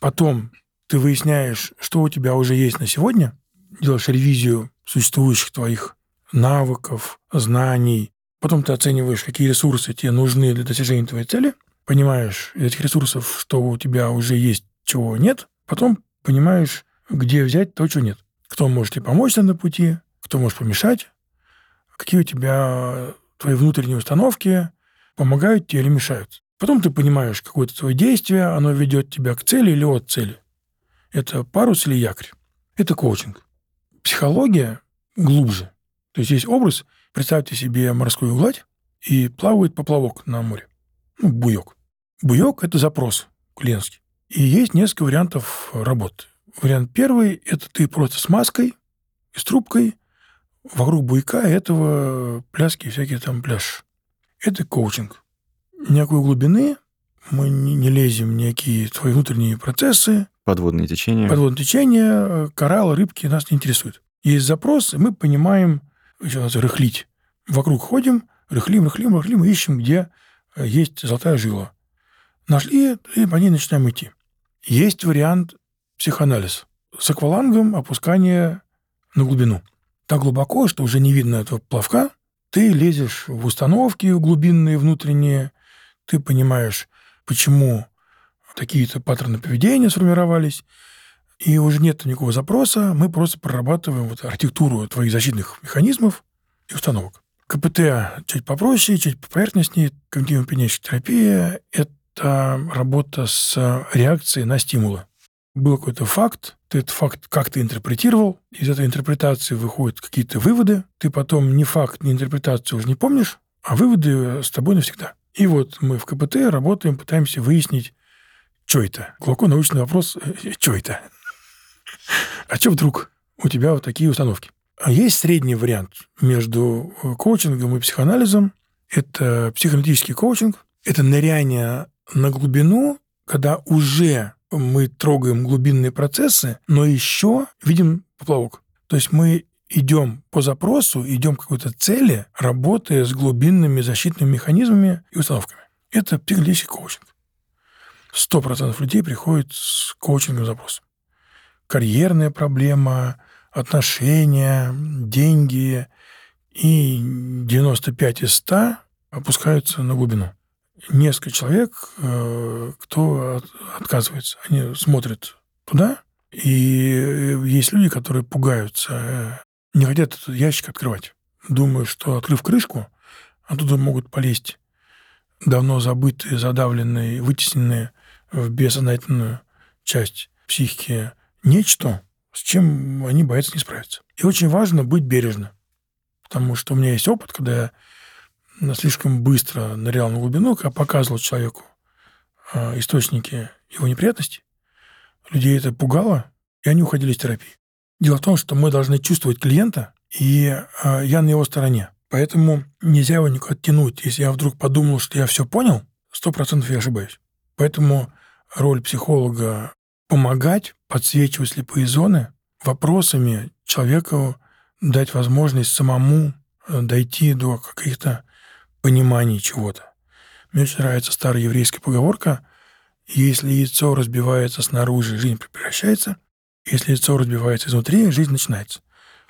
потом ты выясняешь, что у тебя уже есть на сегодня, делаешь ревизию существующих твоих навыков, знаний. Потом ты оцениваешь, какие ресурсы тебе нужны для достижения твоей цели, понимаешь из этих ресурсов, что у тебя уже есть, чего нет. Потом понимаешь, где взять то, чего нет. Кто может тебе помочь на пути, кто может помешать, какие у тебя твои внутренние установки помогают тебе или мешают. Потом ты понимаешь, какое-то твое действие, оно ведет тебя к цели или от цели. Это парус или якорь. Это коучинг. Психология глубже. То есть есть образ, представьте себе морскую гладь, и плавает поплавок на море. Ну, буек. Буек – это запрос клиентский. И есть несколько вариантов работы. Вариант первый – это ты просто с маской и с трубкой вокруг буйка этого пляски всякие там пляж. Это коучинг. Никакой глубины, мы не, лезем в никакие твои внутренние процессы. Подводные течения. Подводные течения, кораллы, рыбки нас не интересуют. Есть запрос, и мы понимаем, раз рыхлить. Вокруг ходим, рыхлим, рыхлим, рыхлим, ищем, где э, есть золотая жила. Нашли, и по ней начинаем идти. Есть вариант психоанализ. С аквалангом опускание на глубину. Так глубоко, что уже не видно этого плавка. Ты лезешь в установки глубинные, внутренние. Ты понимаешь, почему такие-то паттерны поведения сформировались и уже нет никакого запроса, мы просто прорабатываем вот архитектуру твоих защитных механизмов и установок. КПТ чуть попроще, чуть поверхностнее. Когнитивно-поведенческая терапия – это работа с реакцией на стимулы. Был какой-то факт, ты этот факт как-то интерпретировал, из этой интерпретации выходят какие-то выводы, ты потом ни факт, ни интерпретацию уже не помнишь, а выводы с тобой навсегда. И вот мы в КПТ работаем, пытаемся выяснить, что это. Глубоко научный вопрос, э, что это? А что вдруг у тебя вот такие установки? А есть средний вариант между э, коучингом и психоанализом. Это психоаналитический коучинг. Это ныряние на глубину, когда уже мы трогаем глубинные процессы, но еще видим поплавок. То есть мы идем по запросу, идем к какой-то цели, работая с глубинными защитными механизмами и установками. Это психологический коучинг. Сто процентов людей приходят с коучингом запросом карьерная проблема, отношения, деньги. И 95 из 100 опускаются на глубину. Несколько человек, э, кто отказывается, они смотрят туда, и есть люди, которые пугаются, э, не хотят этот ящик открывать. Думают, что открыв крышку, оттуда могут полезть давно забытые, задавленные, вытесненные в бессознательную часть психике нечто, с чем они боятся не справиться. И очень важно быть бережным. Потому что у меня есть опыт, когда я слишком быстро нырял на глубину, когда показывал человеку э, источники его неприятностей, людей это пугало, и они уходили из терапии. Дело в том, что мы должны чувствовать клиента, и э, я на его стороне. Поэтому нельзя его никуда тянуть. Если я вдруг подумал, что я все понял, сто процентов я ошибаюсь. Поэтому роль психолога помогать, подсвечивать слепые зоны, вопросами человеку дать возможность самому э, дойти до каких-то пониманий чего-то. Мне очень нравится старая еврейская поговорка «Если яйцо разбивается снаружи, жизнь превращается. Если яйцо разбивается изнутри, жизнь начинается».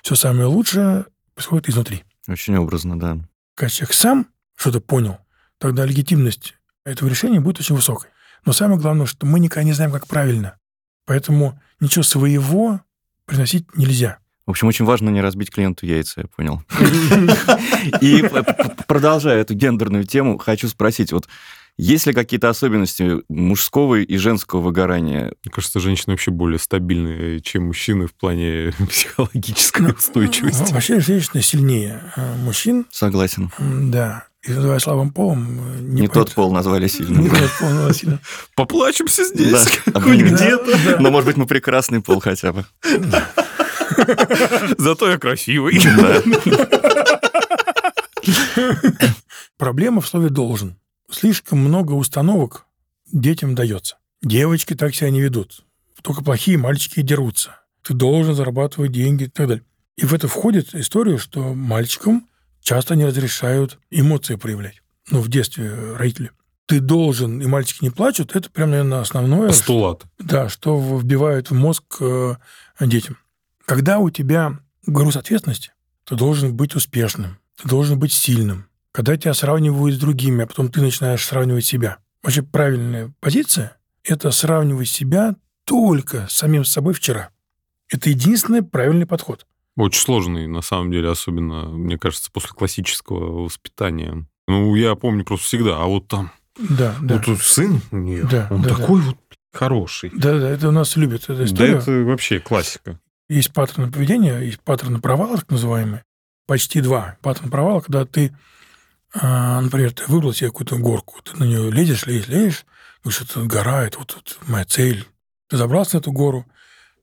Все самое лучшее происходит изнутри. Очень образно, да. Когда человек сам что-то понял, тогда легитимность этого решения будет очень высокой. Но самое главное, что мы никогда не знаем, как правильно. Поэтому ничего своего приносить нельзя. В общем, очень важно не разбить клиенту яйца, я понял. И продолжая эту гендерную тему, хочу спросить, вот есть ли какие-то особенности мужского и женского выгорания? Мне кажется, женщины вообще более стабильные, чем мужчины в плане психологической устойчивости. Ну, вообще женщины сильнее э, мужчин. Согласен. Да. И называя слабым полом... э, Не, не тот пол назвали сильным. Не тот пол назвали сильным. Поплачемся здесь, да. хоть где-то. Да. Но, может быть, мы прекрасный пол хотя бы. Зато я красивый. Проблема в слове «должен». Слишком много установок детям дается. Девочки так себя не ведут. Только плохие мальчики дерутся. Ты должен зарабатывать деньги и так далее. И в это входит история, что мальчикам часто не разрешают эмоции проявлять. Ну, в детстве родители. Ты должен, и мальчики не плачут, это прям, наверное, основное. Постулат. Да, что вбивают в мозг э, детям. Когда у тебя груз ответственности, ты должен быть успешным, ты должен быть сильным. Когда тебя сравнивают с другими, а потом ты начинаешь сравнивать себя. Вообще правильная позиция – это сравнивать себя только с самим собой вчера. Это единственный правильный подход. Очень сложный, на самом деле, особенно, мне кажется, после классического воспитания. Ну, я помню просто всегда, а вот там... Да, да. Вот тут сын у нее, Да, он да, такой вот хороший. Да, да, это у нас любят эту Да, историю. это вообще классика. Есть паттерны поведения, есть паттерны провала, так называемые. Почти два. Паттерн провала, когда ты, а, например, ты выбрал себе какую-то горку, ты на нее лезешь, лезешь, лезешь, говоришь, это гора, это вот, вот моя цель. Ты забрался на эту гору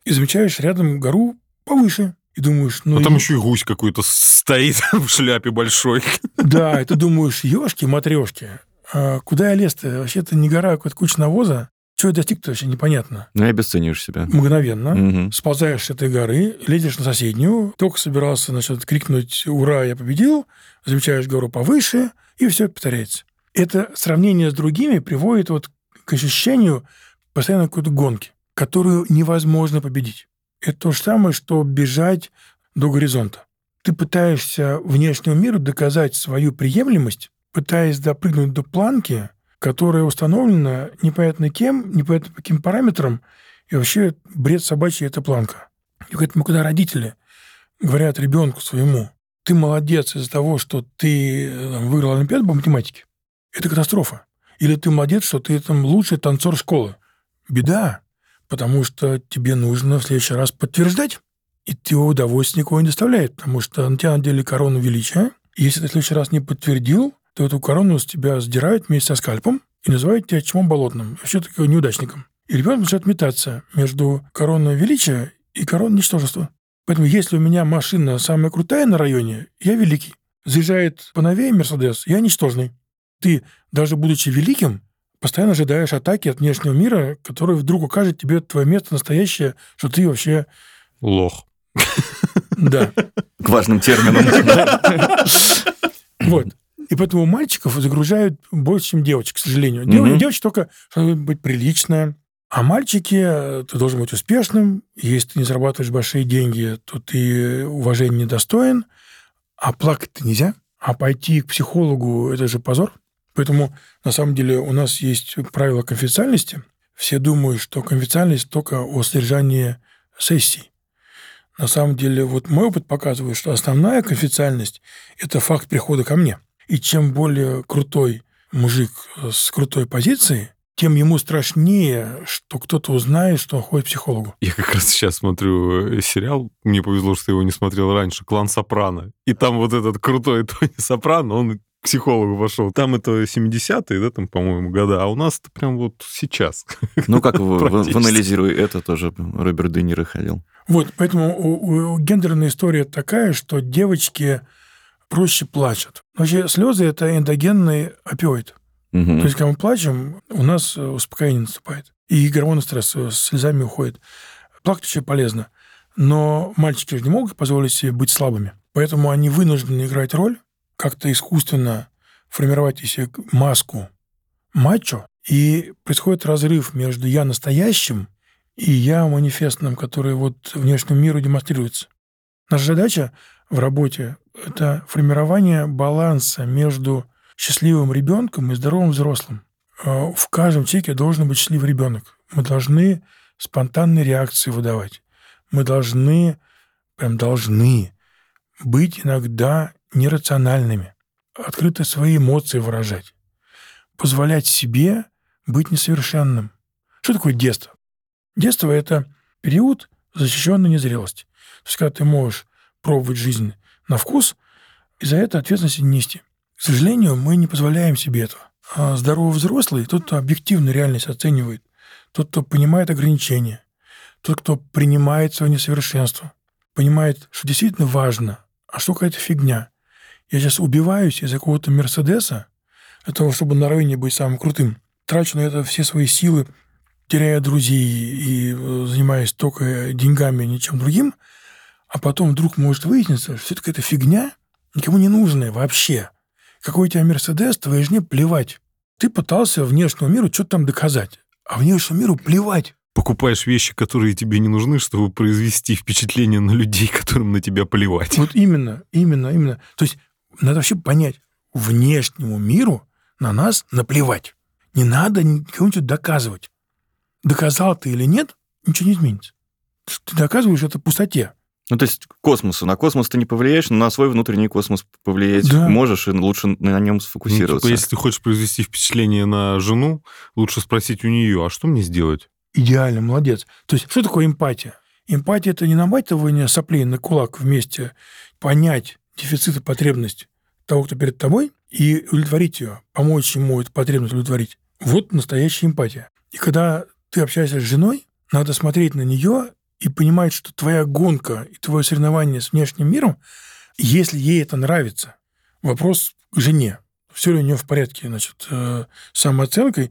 и замечаешь рядом гору повыше. И думаешь, ну... А там и- еще и гусь какой-то стоит в шляпе большой. Да, и ты думаешь, ешки, матрешки, а куда я лез-то? Вообще-то не гора, а какая-то куча навоза. Чего я достиг-то вообще непонятно. Ну и обесцениваешь себя. Мгновенно. Мгм. сползаешь с этой горы, лезешь на соседнюю, только собирался, значит, крикнуть «Ура, я победил!», замечаешь гору повыше, и все повторяется. Это сравнение с другими приводит вот к ощущению постоянно какой-то гонки, которую невозможно победить. Это то же самое, что бежать до горизонта. Ты пытаешься внешнему миру доказать свою приемлемость, пытаясь допрыгнуть до планки, которая установлена непонятно кем, непонятно по каким параметрам, и вообще бред собачий – это планка. И поэтому, когда родители говорят ребенку своему, ты молодец из-за того, что ты выиграл Олимпиаду по математике, это катастрофа. Или ты молодец, что ты там лучший танцор школы. Беда, потому что тебе нужно в следующий раз подтверждать, и тебе удовольствие никого не доставляет, потому что на тебя надели корону величия, и если ты в следующий раз не подтвердил, то эту корону с тебя сдирают вместе со скальпом и называют тебя чмом болотным, вообще таким неудачником. И ребенок начинает метаться между короной величия и короной ничтожества. Поэтому если у меня машина самая крутая на районе, я великий. Заезжает поновее Мерседес, я ничтожный. Ты, даже будучи великим, постоянно ожидаешь атаки от внешнего мира, который вдруг укажет тебе твое место настоящее, что ты вообще... Лох. Да. К важным терминам. Вот. И поэтому мальчиков загружают больше, чем девочек, к сожалению. Мгм. Дев- Девочка только должна быть приличная. А мальчики, э, ты должен быть успешным. Если ты не зарабатываешь большие деньги, то ты уважения недостоин. А плакать-то нельзя. А пойти к психологу – это же позор. Поэтому, на самом деле, у нас есть правило конфиденциальности. Все думают, что конфиденциальность только о содержании сессий. На самом деле, вот мой опыт показывает, что основная конфиденциальность – это факт прихода ко мне. И чем более крутой мужик с крутой позицией, тем ему страшнее, что кто-то узнает, что он ходит к психологу. Я как раз сейчас смотрю э, сериал, мне повезло, что его не смотрел раньше, «Клан Сопрано». И там вот этот крутой Тони Сопрано, он психологу пошел. Там это 70-е, да, там, по-моему, года, а у нас это прям вот сейчас. Ну, как в, в, анализируя это, тоже Роберт Де Ниро ходил. Вот, поэтому у, у гендерная история такая, что девочки проще плачут. Вообще слезы – это эндогенный опиоид. Угу. То есть, когда мы плачем, у нас э, успокоение наступает. И гормоны стресса с слезами уходят. Плакать очень полезно. Но мальчики же не могут позволить себе быть слабыми. Поэтому они вынуждены играть роль, как-то искусственно формировать из себя маску мачо, и происходит разрыв между «я настоящим» и «я манифестным», который вот внешнему миру демонстрируется. Наша задача в работе – это формирование баланса между счастливым ребенком и здоровым взрослым. А в каждом человеке должен быть счастливый ребенок. Мы должны спонтанные реакции выдавать. Мы должны, прям должны быть иногда нерациональными, открыто свои эмоции выражать, позволять себе быть несовершенным. Что такое детство? Детство – это период защищенной незрелости. То есть, когда ты можешь пробовать жизнь на вкус, и за это ответственность нести. К сожалению, мы не позволяем себе этого. А здоровый взрослый – тот, кто объективно реальность оценивает, тот, кто понимает ограничения, тот, кто принимает свое несовершенство, понимает, что действительно важно, а что какая-то фигня. Я сейчас убиваюсь из-за какого-то Мерседеса, для того, чтобы на районе быть самым крутым. Трачу на это все свои силы, теряя друзей и э, занимаясь только деньгами, ничем другим, а потом вдруг может выясниться, что это какая-то фигня, никому не нужная вообще. Какой у тебя Мерседес, твоей жене плевать. Ты пытался внешнему миру что-то там доказать, а внешнему миру плевать. Покупаешь вещи, которые тебе не нужны, чтобы произвести впечатление на людей, которым на тебя плевать. Вот именно, именно, именно. То есть надо вообще понять, внешнему миру на нас наплевать. Не надо кому-нибудь доказывать. Доказал ты или нет, ничего не изменится. Ты доказываешь это пустоте. Ну, то есть космосу. На космос ты не повлияешь, но на свой внутренний космос повлиять да. можешь, и лучше на нем сфокусироваться. Ну, типа, если ты хочешь произвести впечатление на жену, лучше спросить у нее, а что мне сделать? Идеально, молодец. То есть что такое эмпатия? Эмпатия – это не наматывание соплей на кулак вместе, понять дефицит и потребность того, кто перед тобой, и удовлетворить ее, помочь ему эту потребность удовлетворить. Вот настоящая эмпатия. И когда ты общаешься с женой, надо смотреть на нее и понимать, что твоя гонка и твое соревнование с внешним миром, если ей это нравится, вопрос к жене. Все ли у нее в порядке, значит, э, самооценкой,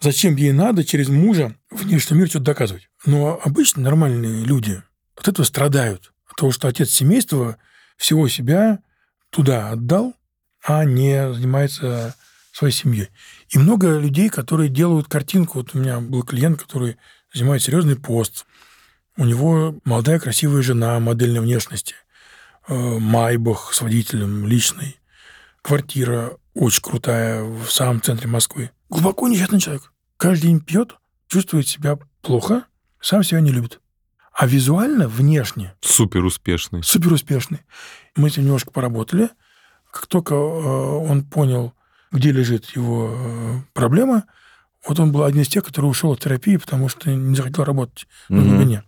зачем ей надо через мужа внешний мир что-то доказывать. Но обычно нормальные люди от этого страдают. От того, что отец семейства всего себя туда отдал, а не занимается своей семьей. И много людей, которые делают картинку. Вот у меня был клиент, который занимает серьезный пост, у него молодая красивая жена модельной внешности, э, Майбах с водителем личный, квартира очень крутая в самом центре Москвы. Глубоко несчастный человек. Каждый день пьет, чувствует себя плохо, сам себя не любит. А визуально, внешне... Супер успешный. Супер успешный. Мы с ним немножко поработали. Как только э, он понял, где лежит его э, проблема, вот он был один из тех, который ушел от терапии, потому что не захотел работать mm-hmm. на глубине.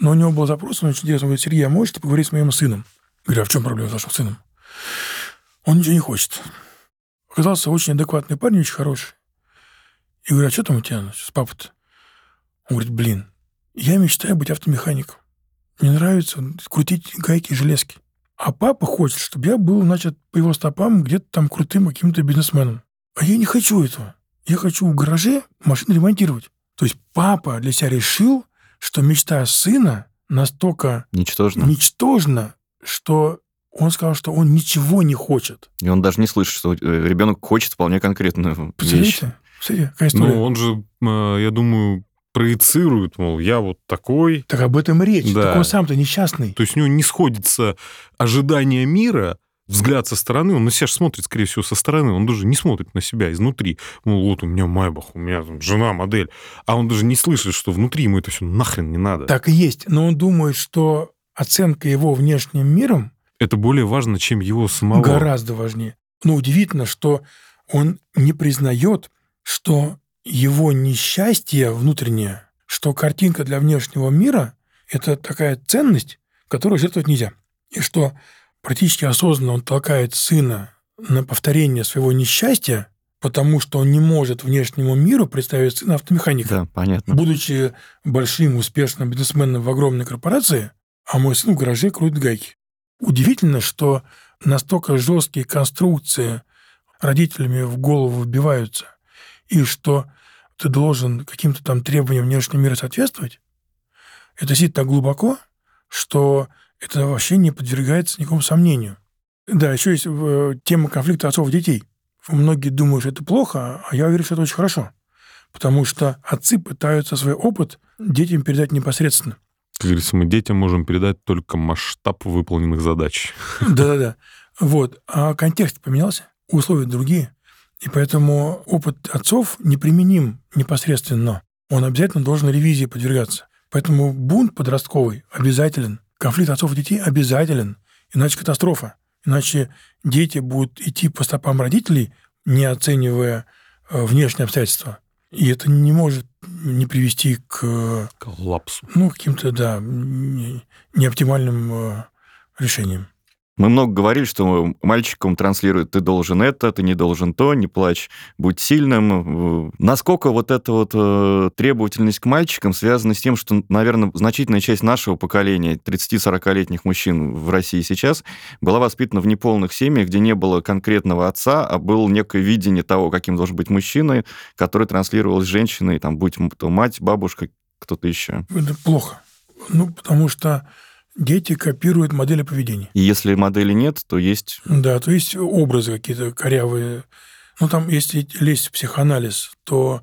Но у него был запрос, он очень интересно говорит, Сергей, а можете поговорить с моим сыном? Говорю, а в чем проблема с вашим сыном? Он ничего не хочет. Оказался очень адекватный парень, очень хороший. И говорю, а что там у тебя с папой-то? Он говорит, блин, я мечтаю быть автомехаником. Мне нравится крутить гайки и железки. А папа хочет, чтобы я был, значит, по его стопам где-то там крутым каким-то бизнесменом. А я не хочу этого. Я хочу в гараже машины ремонтировать. То есть папа для себя решил, что мечта сына настолько ничтожна, ничтожна что он сказал, что он ничего не хочет. И он даже не слышит, что э, ребенок хочет вполне конкретную вещь. Смотрите, какая история. Ну, он же, э, я думаю, проецирует, мол, я вот такой. Так об этом речь. Да. Так он сам-то несчастный. То есть у него не сходится ожидание мира взгляд со стороны, он на себя смотрит, скорее всего, со стороны, он даже не смотрит на себя изнутри. Ну, вот у меня Майбах, у меня там жена, модель. А он даже не слышит, что внутри ему это все нахрен не надо. Так и есть. Но он думает, что оценка его внешним миром... Это более важно, чем его самого. Гораздо важнее. Но удивительно, что он не признает, что его несчастье внутреннее, что картинка для внешнего мира – это такая ценность, которую жертвовать нельзя. И что практически осознанно он толкает сына на повторение своего несчастья, потому что он не может внешнему миру представить сына автомеханика. Да, понятно. Будучи большим, успешным бизнесменом в огромной корпорации, а мой сын в гараже крутит гайки. Удивительно, что настолько жесткие конструкции родителями в голову вбиваются, и что ты должен каким-то там требованиям внешнего мира соответствовать, это сидит так глубоко, что это вообще не подвергается никакому сомнению. Да, еще есть э, тема конфликта отцов и детей. Многие думают, что это плохо, а я уверен, что это очень хорошо. Потому что отцы пытаются свой опыт детям передать непосредственно. Как говорится, мы детям можем передать только масштаб выполненных задач. Да-да-да. Вот. А контекст поменялся, условия другие. И поэтому опыт отцов неприменим непосредственно. Он обязательно должен ревизии подвергаться. Поэтому бунт подростковый обязателен. Конфликт отцов и детей обязателен. Иначе катастрофа. Иначе дети будут идти по стопам родителей, не оценивая э, внешние обстоятельства. И это не может не привести к... Коллапсу. Ну, каким-то, да, неоптимальным э, решениям. Мы много говорили, что мальчикам транслируют, ты должен это, ты не должен то, не плачь, будь сильным. Насколько вот эта вот э, требовательность к мальчикам связана с тем, что, наверное, значительная часть нашего поколения, 30-40-летних мужчин в России сейчас, была воспитана в неполных семьях, где не было конкретного отца, а было некое видение того, каким должен быть мужчина, который транслировалось женщиной, там, будь то мать, бабушка, кто-то еще. Это плохо. Ну, потому что дети копируют модели поведения. И если модели нет, то есть... Да, то есть образы какие-то корявые. Ну, там, если лезть в психоанализ, то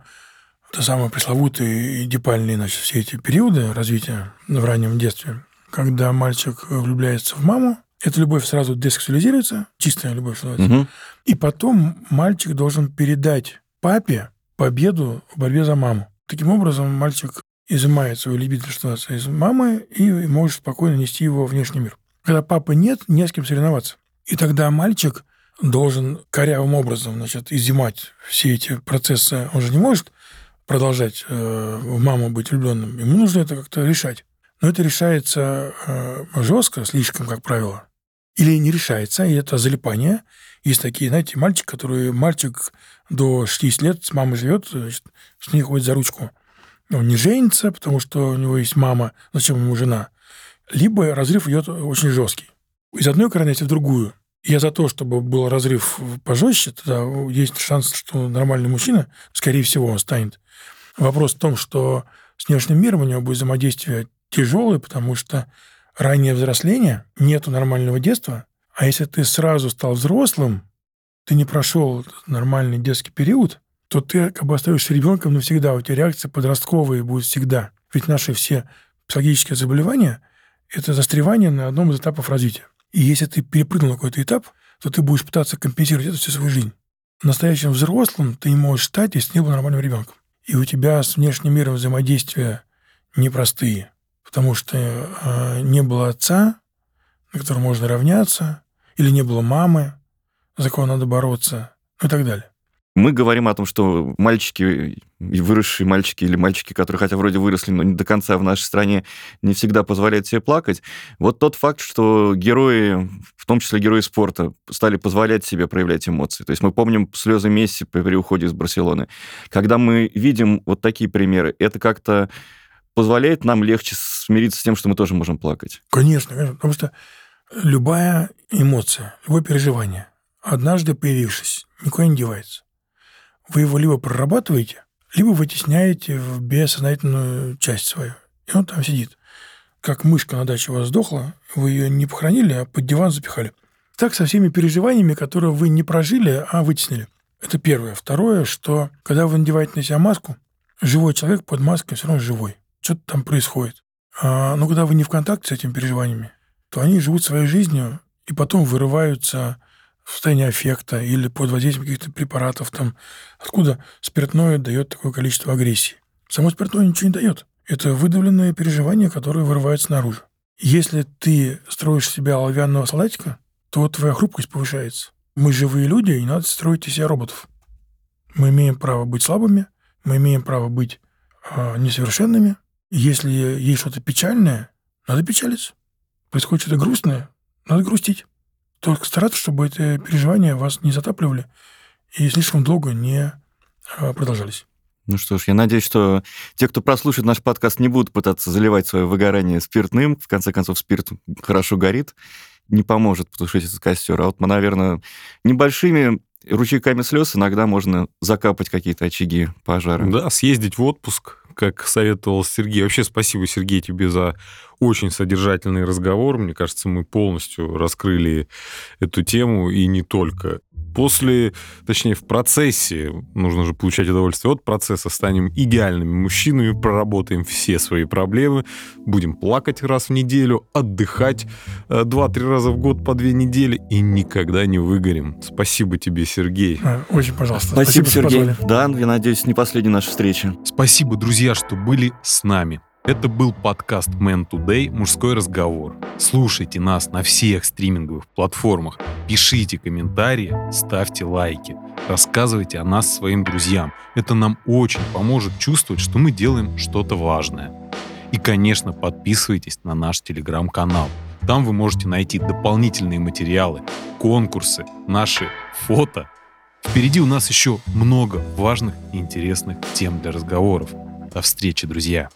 это самые пресловутые эдипальные, значит, все эти периоды развития в раннем детстве, когда мальчик влюбляется в маму, эта любовь сразу десексуализируется, чистая любовь, что угу. И потом мальчик должен передать папе победу в борьбе за маму. Таким образом, мальчик изымает свою либидо из мамы и может спокойно нести его в внешний мир. Когда папы нет, не с кем соревноваться. И тогда мальчик должен корявым образом значит, изымать все эти процессы. Он же не может продолжать э, в маму быть влюбленным. Ему нужно это как-то решать. Но это решается э, жестко, слишком, как правило. Или не решается, и это залипание. Есть такие, знаете, мальчик, который мальчик до 60 лет с мамой живет, значит, с ней ходит за ручку он не женится, потому что у него есть мама, зачем ему жена, либо разрыв идет очень жесткий. Из одной крайности в другую. Я за то, чтобы был разрыв пожестче, тогда есть шанс, что нормальный мужчина, скорее всего, он станет. Вопрос в том, что с внешним миром у него будет взаимодействие тяжелое, потому что раннее взросление, нету нормального детства, а если ты сразу стал взрослым, ты не прошел нормальный детский период, то ты как бы остаешься ребенком навсегда. У тебя реакция подростковые будет всегда. Ведь наши все психологические заболевания – это застревание на одном из этапов развития. И если ты перепрыгнул какой-то этап, то ты будешь пытаться компенсировать это всю свою жизнь. Настоящим взрослым ты не можешь стать, если не был нормальным ребенком. И у тебя с внешним миром взаимодействия непростые, потому что э, не было отца, на которого можно равняться, или не было мамы, за кого надо бороться, ну и так далее. Мы говорим о том, что мальчики, выросшие мальчики или мальчики, которые хотя вроде выросли, но не до конца в нашей стране, не всегда позволяют себе плакать. Вот тот факт, что герои, в том числе герои спорта, стали позволять себе проявлять эмоции. То есть мы помним слезы Месси при уходе из Барселоны. Когда мы видим вот такие примеры, это как-то позволяет нам легче смириться с тем, что мы тоже можем плакать. Конечно, конечно. Потому что любая эмоция, любое переживание, однажды появившись, никуда не девается вы его либо прорабатываете, либо вытесняете в бессознательную часть свою. И он там сидит. Как мышка на даче у вас сдохла, вы ее не похоронили, а под диван запихали. Так со всеми переживаниями, которые вы не прожили, а вытеснили. Это первое. Второе, что когда вы надеваете на себя маску, живой человек под маской все равно живой. Что-то там происходит. А, но когда вы не в контакте с этими переживаниями, то они живут своей жизнью и потом вырываются в состоянии аффекта или под воздействием каких-то препаратов. Там. Откуда спиртное дает такое количество агрессии? Само спиртное ничего не дает. Это выдавленное переживание, которое вырывается наружу. Если ты строишь себя оловянного солдатика, то твоя хрупкость повышается. Мы живые люди, и не надо строить из себя роботов. Мы имеем право быть слабыми, Мы имеем право быть э, несовершенными. Если есть что-то печальное, надо печалиться. Происходит что-то грустное, надо грустить. Только стараться, чтобы эти переживания вас не затапливали и слишком долго не э, продолжались. Ну что ж, я надеюсь, что те, кто прослушает наш подкаст, не будут пытаться заливать свое выгорание спиртным. В конце концов, спирт хорошо горит, не поможет потушить этот костер. А вот, наверное, небольшими ручейками слез иногда можно закапать какие-то очаги пожара. Да, съездить в отпуск, как советовал Сергей. Вообще спасибо, Сергей, тебе за очень содержательный разговор. Мне кажется, мы полностью раскрыли эту тему и не только после, точнее, в процессе, нужно же получать удовольствие от процесса, станем идеальными мужчинами, проработаем все свои проблемы, будем плакать раз в неделю, отдыхать э, два-три раза в год по две недели и никогда не выгорим. Спасибо тебе, Сергей. А, очень, пожалуйста. Спасибо, Спасибо Сергей. Да, я надеюсь, не последняя наша встреча. Спасибо, друзья, что были с нами. Это был подкаст Man Today «Мужской разговор». Слушайте нас на всех стриминговых платформах, пишите комментарии, ставьте лайки, рассказывайте о нас своим друзьям. Это нам очень поможет чувствовать, что мы делаем что-то важное. И, конечно, подписывайтесь на наш телеграм-канал. Там вы можете найти дополнительные материалы, конкурсы, наши фото. Впереди у нас еще много важных и интересных тем для разговоров. До встречи, друзья!